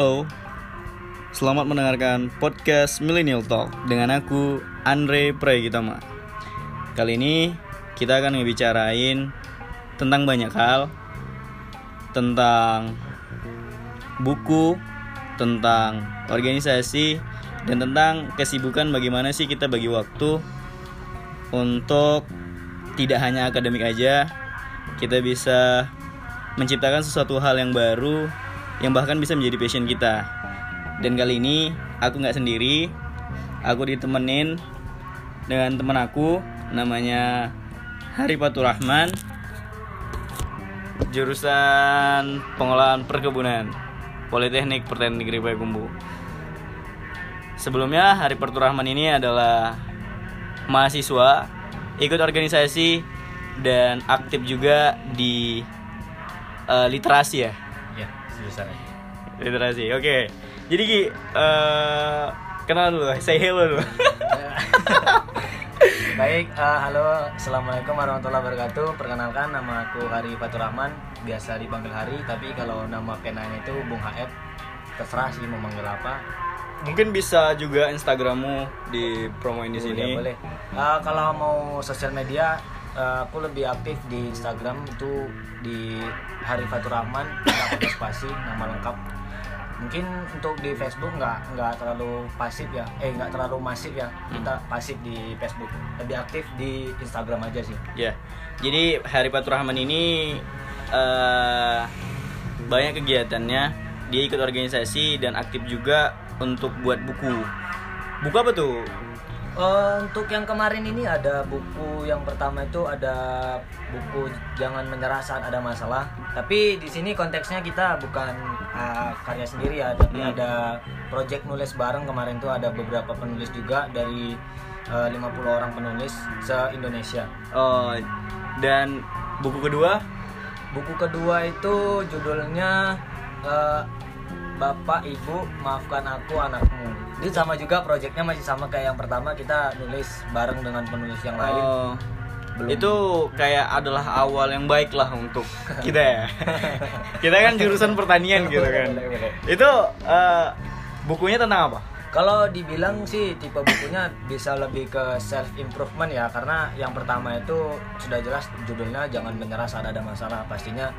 Halo, selamat mendengarkan podcast Millennial Talk dengan aku Andre Prayitama. Kali ini kita akan ngebicarain tentang banyak hal, tentang buku, tentang organisasi, dan tentang kesibukan bagaimana sih kita bagi waktu untuk tidak hanya akademik aja, kita bisa menciptakan sesuatu hal yang baru yang bahkan bisa menjadi passion kita. Dan kali ini aku nggak sendiri, aku ditemenin dengan teman aku namanya Hari Fatur Rahman, jurusan pengolahan perkebunan, Politeknik Pertanian Negeri Payakumbuh. Sebelumnya Hari Fatur Rahman ini adalah mahasiswa, ikut organisasi dan aktif juga di uh, literasi ya Literasi oke jadi ki uh, kenal dulu say hello dulu Baik, eh, halo, assalamualaikum warahmatullahi wabarakatuh. Perkenalkan, nama aku Hari Fatur Rahman, biasa dipanggil Hari, tapi kalau nama penanya itu Bung HF. Terserah sih mau manggil apa. mungkin bisa juga instagrammu di promoin di sini ya, boleh. Eh, kalau mau sosial media, eh, aku lebih aktif di Instagram itu di Hari Fatur Rahman, spasi, nama lengkap. Mungkin untuk di Facebook nggak nggak terlalu pasif ya, eh nggak terlalu masif ya. Kita pasif di Facebook, lebih aktif di Instagram aja sih. ya jadi Hari Fatur Rahman ini uh, banyak kegiatannya dia ikut organisasi dan aktif juga untuk buat buku buku apa tuh Eh, untuk yang kemarin ini ada buku yang pertama itu ada buku jangan menyerah saat ada masalah. Tapi di sini konteksnya kita bukan eh, karya sendiri ya, tapi Hmm. ada project nulis bareng kemarin tuh ada beberapa penulis juga dari eh, 50 orang penulis se Indonesia. oh dan buku kedua Buku kedua itu judulnya eh, Bapak Ibu maafkan aku anakmu. Itu sama juga projectnya masih sama kayak yang pertama kita nulis bareng dengan penulis yang lain. Oh, Belum. itu kayak adalah awal yang baik lah untuk kita ya. kita kan jurusan pertanian gitu kan. Itu eh, bukunya tentang apa? Kalau dibilang sih tipe bukunya bisa lebih ke self improvement ya karena yang pertama itu sudah jelas judulnya jangan menyerah saat ada masalah pastinya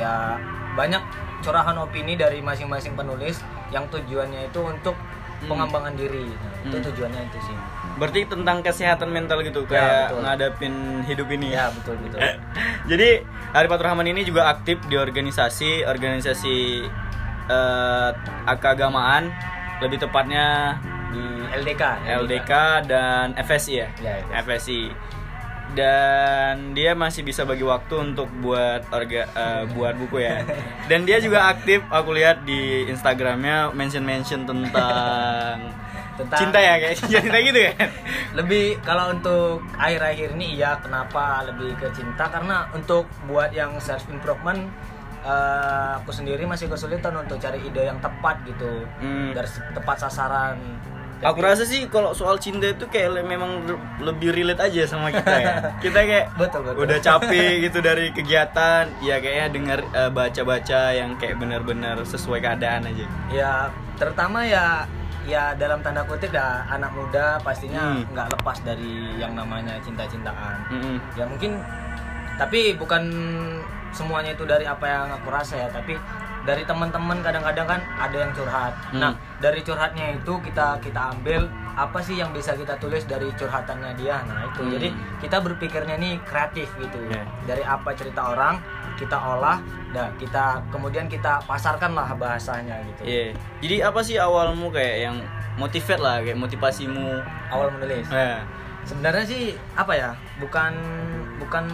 ya banyak curahan opini dari masing-masing penulis yang tujuannya itu untuk. Pengembangan diri Nah, itu Hmm. tujuannya itu sih Berarti tentang kesehatan mental gitu Ya, kayak betul. ngadapin hidup ini ya. ya betul betul Jadi Hari Fatur Rahman ini juga aktif di organisasi organisasi eh, keagamaan lebih tepatnya di LDK LDK dan FSI ya. Ya, FSI. Dan dia masih bisa bagi waktu untuk buat orga eh, buat buku ya. Dan dia juga aktif aku lihat di Instagramnya mention mention tentang, Tentang- cinta ya kayak cinta gitu ya. lebih kalau untuk akhir-akhir ini iya kenapa lebih ke cinta karena untuk buat yang self improvement eh, aku sendiri masih kesulitan untuk cari ide yang tepat gitu Hmm. se- tepat sasaran Aku rasa sih kalau soal cinta itu kayak le- memang le- lebih relate aja sama kita ya. Kita kayak Betul, betul. udah capek gitu dari kegiatan, ya kayaknya dengar eh, baca-baca yang kayak benar-benar sesuai keadaan aja. ya terutama ya ya dalam tanda kutip ya anak muda pastinya Hmm. nggak lepas dari yang namanya cinta-cintaan Mm-mm. ya mungkin tapi bukan semuanya itu dari apa yang aku rasa ya tapi dari teman-teman kadang-kadang kan ada yang curhat Hmm. nah dari curhatnya itu kita kita ambil apa sih yang bisa kita tulis dari curhatannya dia nah itu Hmm. jadi kita berpikirnya nih kreatif gitu Yeah. dari apa cerita orang kita olah dan kita kemudian kita pasarkan lah bahasanya gitu Iya. Jadi apa sih awalmu kayak yang motivate lah kayak motivasimu? awal menulis Eh. sebenarnya sih apa ya bukan bukan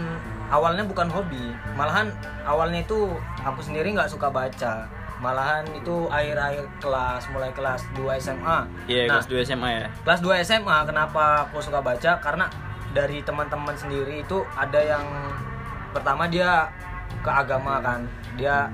awalnya bukan hobi malahan awalnya itu aku sendiri nggak suka baca malahan itu akhir-akhir kelas mulai kelas 2 SMA Iya, nah kelas 2 SMA ya. kelas 2 SMA kenapa aku suka baca karena dari teman-teman sendiri itu ada yang pertama dia ke agama kan dia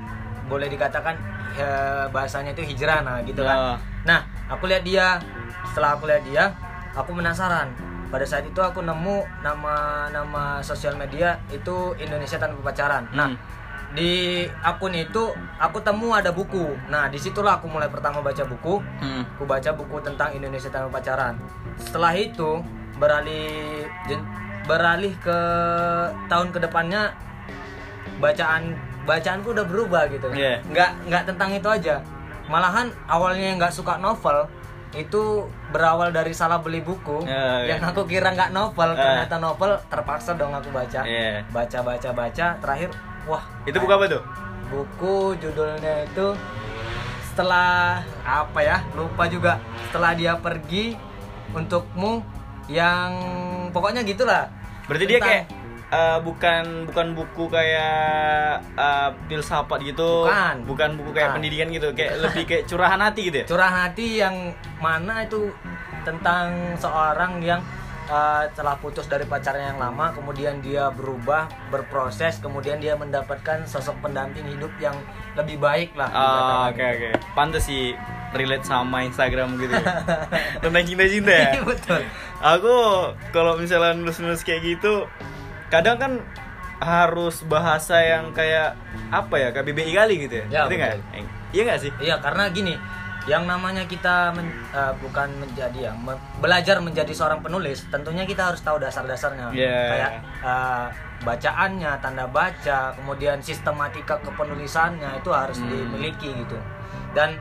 boleh dikatakan eh, bahasanya itu hijrah nah gitu kan Nah. Nah, aku lihat dia. Setelah aku lihat dia, aku penasaran. Pada saat itu aku nemu nama nama sosial media itu Indonesia tanpa pacaran. Nah, Hmm. di akun itu aku temu ada buku nah di situlah aku mulai pertama baca buku Hmm. aku baca buku tentang Indonesia tanpa pacaran setelah itu beralih beralih ke tahun ke depannya bacaan bacaanku udah berubah gitu Iya. nggak nggak tentang itu aja malahan awalnya nggak suka novel itu berawal dari salah beli buku Ya, iya. yang aku kira nggak novel Eh. ternyata novel terpaksa dong aku baca Iya. baca baca baca terakhir wah Itu buku apa tuh? buku judulnya itu setelah apa ya lupa juga setelah dia pergi untukmu yang pokoknya gitulah Berarti dia Tentang- kayak eh, bukan bukan buku kayak uh, filsafat gitu. Bukan. Bukan buku kayak Bukan. pendidikan gitu, kayak lebih kayak curahan hati gitu ya. curah hati yang mana itu tentang seorang yang uh, telah putus dari pacarnya yang lama kemudian dia berubah berproses kemudian dia mendapatkan sosok pendamping hidup yang lebih baik lah Ah, oke oke. Pantes sih relate sama Instagram gitu. ya. Tentang cinta-cinta ya. Iya, betul Aku kalau misalnya nulis-nulis kayak gitu, kadang kan harus bahasa yang kayak apa ya, kayak BBI kali gitu ya. Ya, Ngerti nggak? betul. Eh, Iya nggak sih? Iya karena gini, yang namanya kita men- eh, bukan menjadi ya, me- belajar menjadi seorang penulis, tentunya kita harus tahu dasar-dasarnya. Iya. Kayak eh, bacaannya, tanda baca, kemudian sistematika kepenulisannya itu harus Hmm. dimiliki gitu. Dan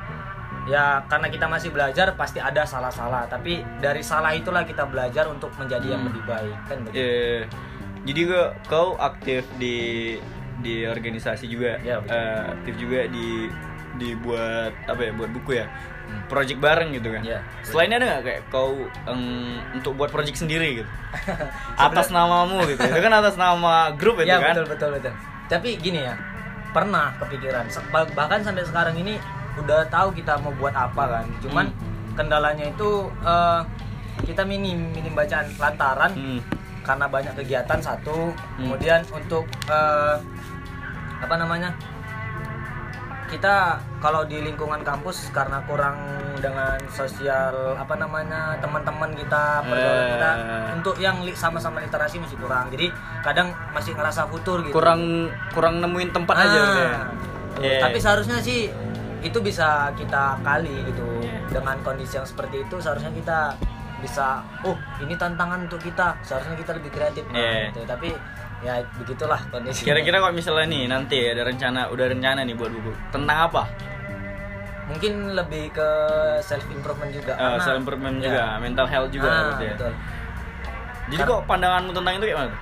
ya karena kita masih belajar pasti ada salah-salah, tapi dari salah itulah kita belajar untuk menjadi yang Hmm. lebih baik kan begitu. Iya. Jadi gua- kau aktif di di organisasi juga, betul. Eh, aktif juga di dibuat apa ya, buat buku ya, Hmm. project bareng gitu kan. Iya. Selain ada nggak kayak kau em, untuk buat project sendiri gitu, atas namamu gitu, itu kan atas nama grup itu ya kan. betul betul betul tapi gini ya pernah kepikiran bahkan sampai sekarang ini udah tahu kita mau buat apa kan cuman Hmm. kendalanya itu eh, kita minim minim bacaan lantaran Hmm. Karena banyak kegiatan satu Hmm. kemudian untuk eh, apa namanya kita kalau di lingkungan kampus karena kurang dengan sosial apa namanya teman-teman kita pergaulan kita Eh. untuk yang sama-sama literasi masih kurang jadi kadang masih ngerasa futur gitu kurang kurang nemuin tempat aja Ah, gitu ya. tuh. Iya. tapi seharusnya sih itu bisa kita kali gitu Iya. dengan kondisi yang seperti itu seharusnya kita bisa oh ini tantangan untuk kita seharusnya kita lebih kreatif nah, Iya. gitu. tapi ya begitulah kondisi Kira-kira kalau misalnya nih nanti ada rencana, udah rencana nih buat buku tentang apa? mungkin lebih ke self improvement juga Eh, self improvement ya. juga, mental health juga Ah, ya. betul Jadi kok pandanganmu tentang itu kayak mana? tuh?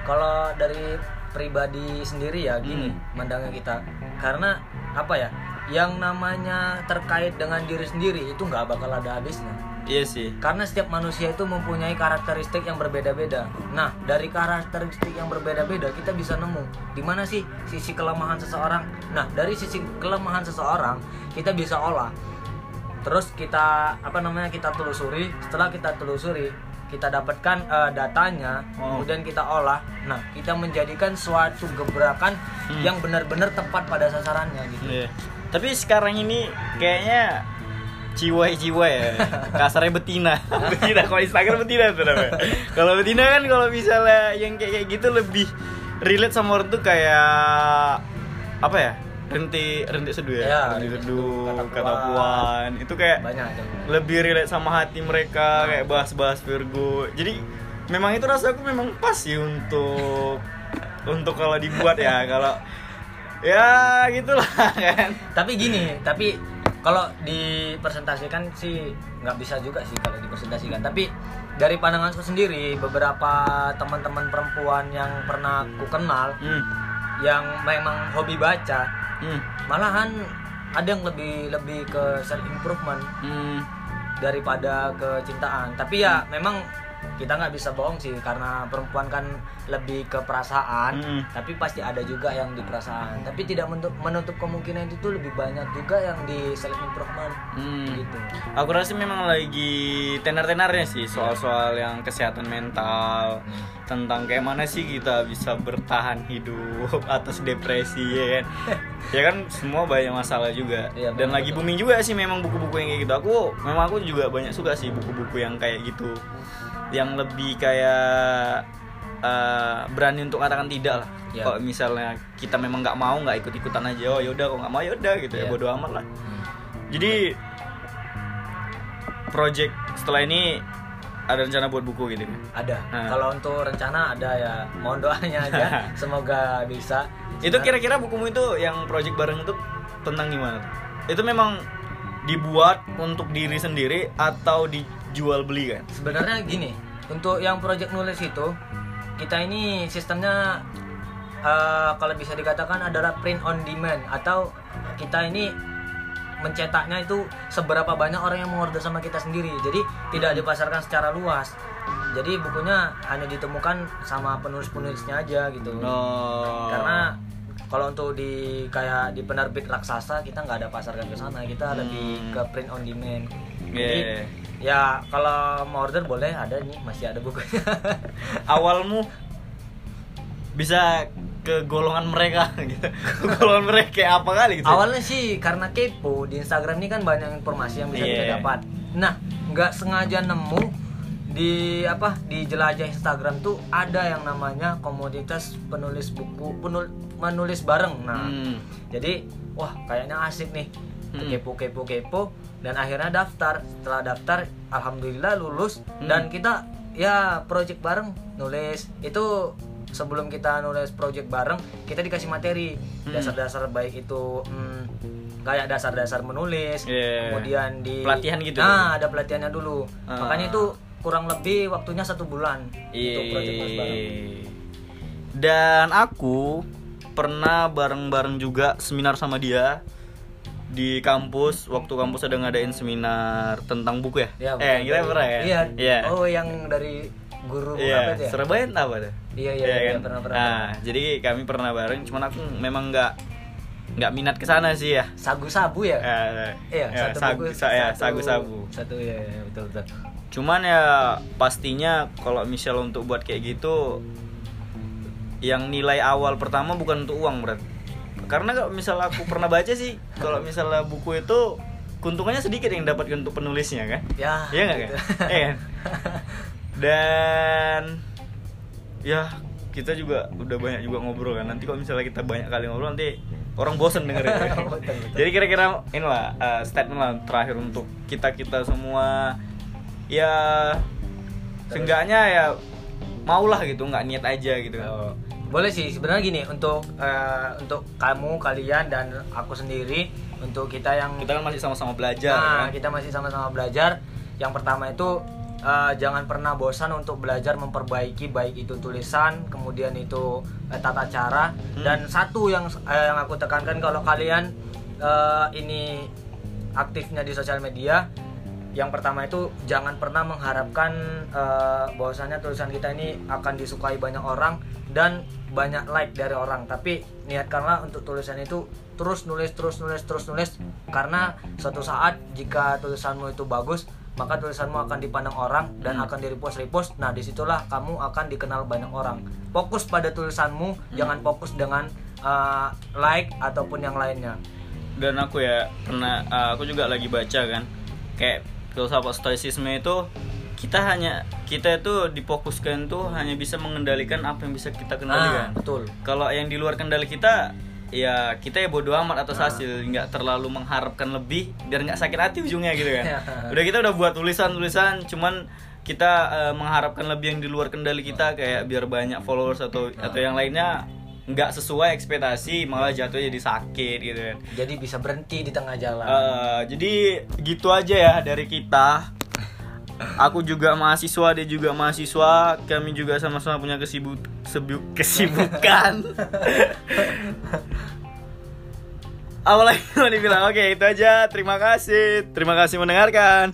kalau dari pribadi sendiri ya gini Hmm. mandangnya kita karena apa ya yang namanya terkait dengan diri sendiri itu nggak bakal ada habisnya Iya sih. karena setiap manusia itu mempunyai karakteristik yang berbeda-beda. Nah, dari karakteristik yang berbeda-beda kita bisa nemu di mana sih sisi kelemahan seseorang. Nah, dari sisi kelemahan seseorang kita bisa olah. Terus kita apa namanya kita telusuri. Setelah kita telusuri, kita dapatkan eh, datanya, Oh. kemudian kita olah. Nah, kita menjadikan suatu gebrakan Hmm. yang benar-benar tepat pada sasarannya gitu. Iya. Tapi sekarang ini kayaknya ciwai-ciwai ya. Kasarnya betina. betina kalau Instagram betina tuh namanya. Kalau betina kan kalau misalnya yang kayak kayak gitu lebih relate sama orang tuh kayak apa ya? Renti renti seduh ya. Ya, renti seduh, kata, puan. Itu kayak Banyak aja. lebih relate sama hati mereka kayak bahas-bahas Virgo. Jadi memang itu rasaku memang pas sih untuk untuk kalau dibuat ya kalau ya gitulah kan. tapi gini tapi kalau dipresentasikan sih nggak bisa juga sih kalau dipresentasikan tapi dari pandanganku sendiri beberapa teman-teman perempuan yang pernah ku kenal Hmm. yang memang hobi baca Hmm. malahan ada yang lebih lebih ke self improvement Hmm. daripada kecintaan tapi ya memang kita nggak bisa bohong sih karena perempuan kan lebih ke perasaan Mm. tapi pasti ada juga yang di perasaan tapi tidak menutup, menutup kemungkinan itu tuh lebih banyak juga yang di self improvement Hmm. gitu Aku rasa memang lagi tenar-tenarnya sih soal-soal yang kesehatan mental tentang kayak mana sih kita bisa bertahan hidup atas depresi ya kan. ya kan semua banyak masalah juga Iya, dan betul, lagi booming juga sih memang buku-buku yang kayak gitu. Aku memang aku juga banyak suka sih buku-buku yang kayak gitu. Yang lebih kayak eh, berani untuk katakan tidak lah Ya. kalau misalnya kita memang nggak mau nggak ikut ikutan aja oh yaudah kalau nggak mau yaudah gitu ya Ya. bodo amat lah Hmm. jadi project setelah ini ada rencana buat buku gitu kan ada Nah. kalau untuk rencana ada ya mohon doanya aja semoga bisa itu kira-kira bukumu itu yang project bareng itu tentang gimana itu memang dibuat untuk diri sendiri atau dijual beli kan? Sebenarnya gini untuk yang project nulis itu kita ini sistemnya eh, kalau bisa dikatakan adalah print on demand atau kita ini mencetaknya itu seberapa banyak orang yang mengorder sama kita sendiri. Jadi tidak dipasarkan secara luas. Jadi bukunya hanya ditemukan sama penulis-penulisnya aja gitu. Oh karena kalau untuk di kayak di penerbit raksasa kita nggak ada pasarkan ke sana. Kita lebih ke print on demand. Jadi Yeah. Ya kalau mau order boleh ada nih masih ada bukunya. Awalmu bisa ke golongan mereka gitu. Ke golongan mereka kayak apa kali gitu awalnya sih karena kepo di Instagram ini kan banyak informasi yang bisa kita Iya. dapat. Nah nggak sengaja nemu di apa di jelajah Instagram tuh ada yang namanya komunitas penulis buku penul, menulis bareng. Nah Hmm. jadi wah kayaknya asik nih Hmm. kepo kepo kepo dan akhirnya daftar setelah daftar alhamdulillah lulus Hmm. dan kita ya project bareng nulis itu sebelum kita nulis project bareng kita dikasih materi Hmm. dasar-dasar baik itu hmm, kayak dasar-dasar menulis Yeah. kemudian di Pelatihan gitu nah ada pelatihannya dulu Ah. makanya itu kurang lebih waktunya satu bulan untuk project nulis bareng Iya. Dan aku pernah bareng-bareng juga seminar sama dia di kampus waktu kampus ada ngadain seminar tentang buku ya. Ya, eh, kita pernah ya? Iya. Iya. Oh, yang dari guru Iya, apa itu ya? Surabaya entah apa tuh. Iya, iya, iya, pernah, pernah, Nah, jadi kami pernah bareng, cuman aku memang nggak nggak minat ke sana sih ya. Sagu-sabu ya? Eh, Iya, ya, satu sagu, buku. sa- ya, satu- sagu-sagu. Satu ya, ya, betul betul. Cuman ya pastinya kalau misal untuk buat kayak gitu yang nilai awal pertama bukan untuk uang berat. Karena kalau misal aku pernah baca sih kalau misalnya buku itu keuntungannya sedikit yang dapat untuk penulisnya kan. Ya. Iya nggak kan? gitu. Iya kan? Dan ya kita juga udah banyak juga ngobrol kan. Nanti kalau misalnya kita banyak kali ngobrol nanti orang bosen dengerin. Betul. Jadi kira-kira inilah uh, statement lah terakhir untuk kita kita semua ya seenggaknya ya maulah gitu nggak niat aja gitu kan. Oh, Boleh sih sebenarnya gini untuk eh, untuk kamu kalian dan aku sendiri untuk kita yang Kita kan masih sama-sama belajar nah, kan. kita masih sama-sama belajar. Yang pertama itu eh, jangan pernah bosan untuk belajar memperbaiki baik itu tulisan, kemudian itu eh, tata cara Hmm. dan satu yang eh, yang aku tekankan kalau kalian eh, ini aktifnya di sosial media yang pertama itu jangan pernah mengharapkan eh, bahwasannya tulisan kita ini akan disukai banyak orang dan banyak like dari orang. Tapi niatkanlah untuk tulisan itu terus nulis terus nulis terus nulis. Karena suatu saat jika tulisanmu itu bagus maka tulisanmu akan dipandang orang dan Hmm. akan di repost repost nah di situlah kamu akan dikenal banyak orang. Fokus pada tulisanmu jangan fokus dengan eh, like ataupun yang lainnya. Dan aku ya pernah uh, aku juga lagi baca kan kayak filsafat stoicisme itu kita hanya kita itu difokuskan tuh hanya bisa mengendalikan apa yang bisa kita kendalikan. nah betul. Kalau yang di luar kendali kita ya kita ya bodo amat atas Ah. hasil. Nggak terlalu mengharapkan lebih biar nggak sakit hati ujungnya gitu kan udah kita udah buat tulisan tulisan cuman kita eh, mengharapkan lebih yang di luar kendali kita kayak biar banyak followers atau atau yang lainnya nggak sesuai ekspektasi malah jatuhnya jadi sakit gitu kan. Jadi bisa berhenti di tengah jalan. Eh, jadi gitu aja ya dari kita. Aku juga mahasiswa dia juga mahasiswa kami juga sama-sama punya kesibuk sebu- kesibukan. Apa lagi mau dibilang? Oke itu aja. Terima kasih. Terima kasih mendengarkan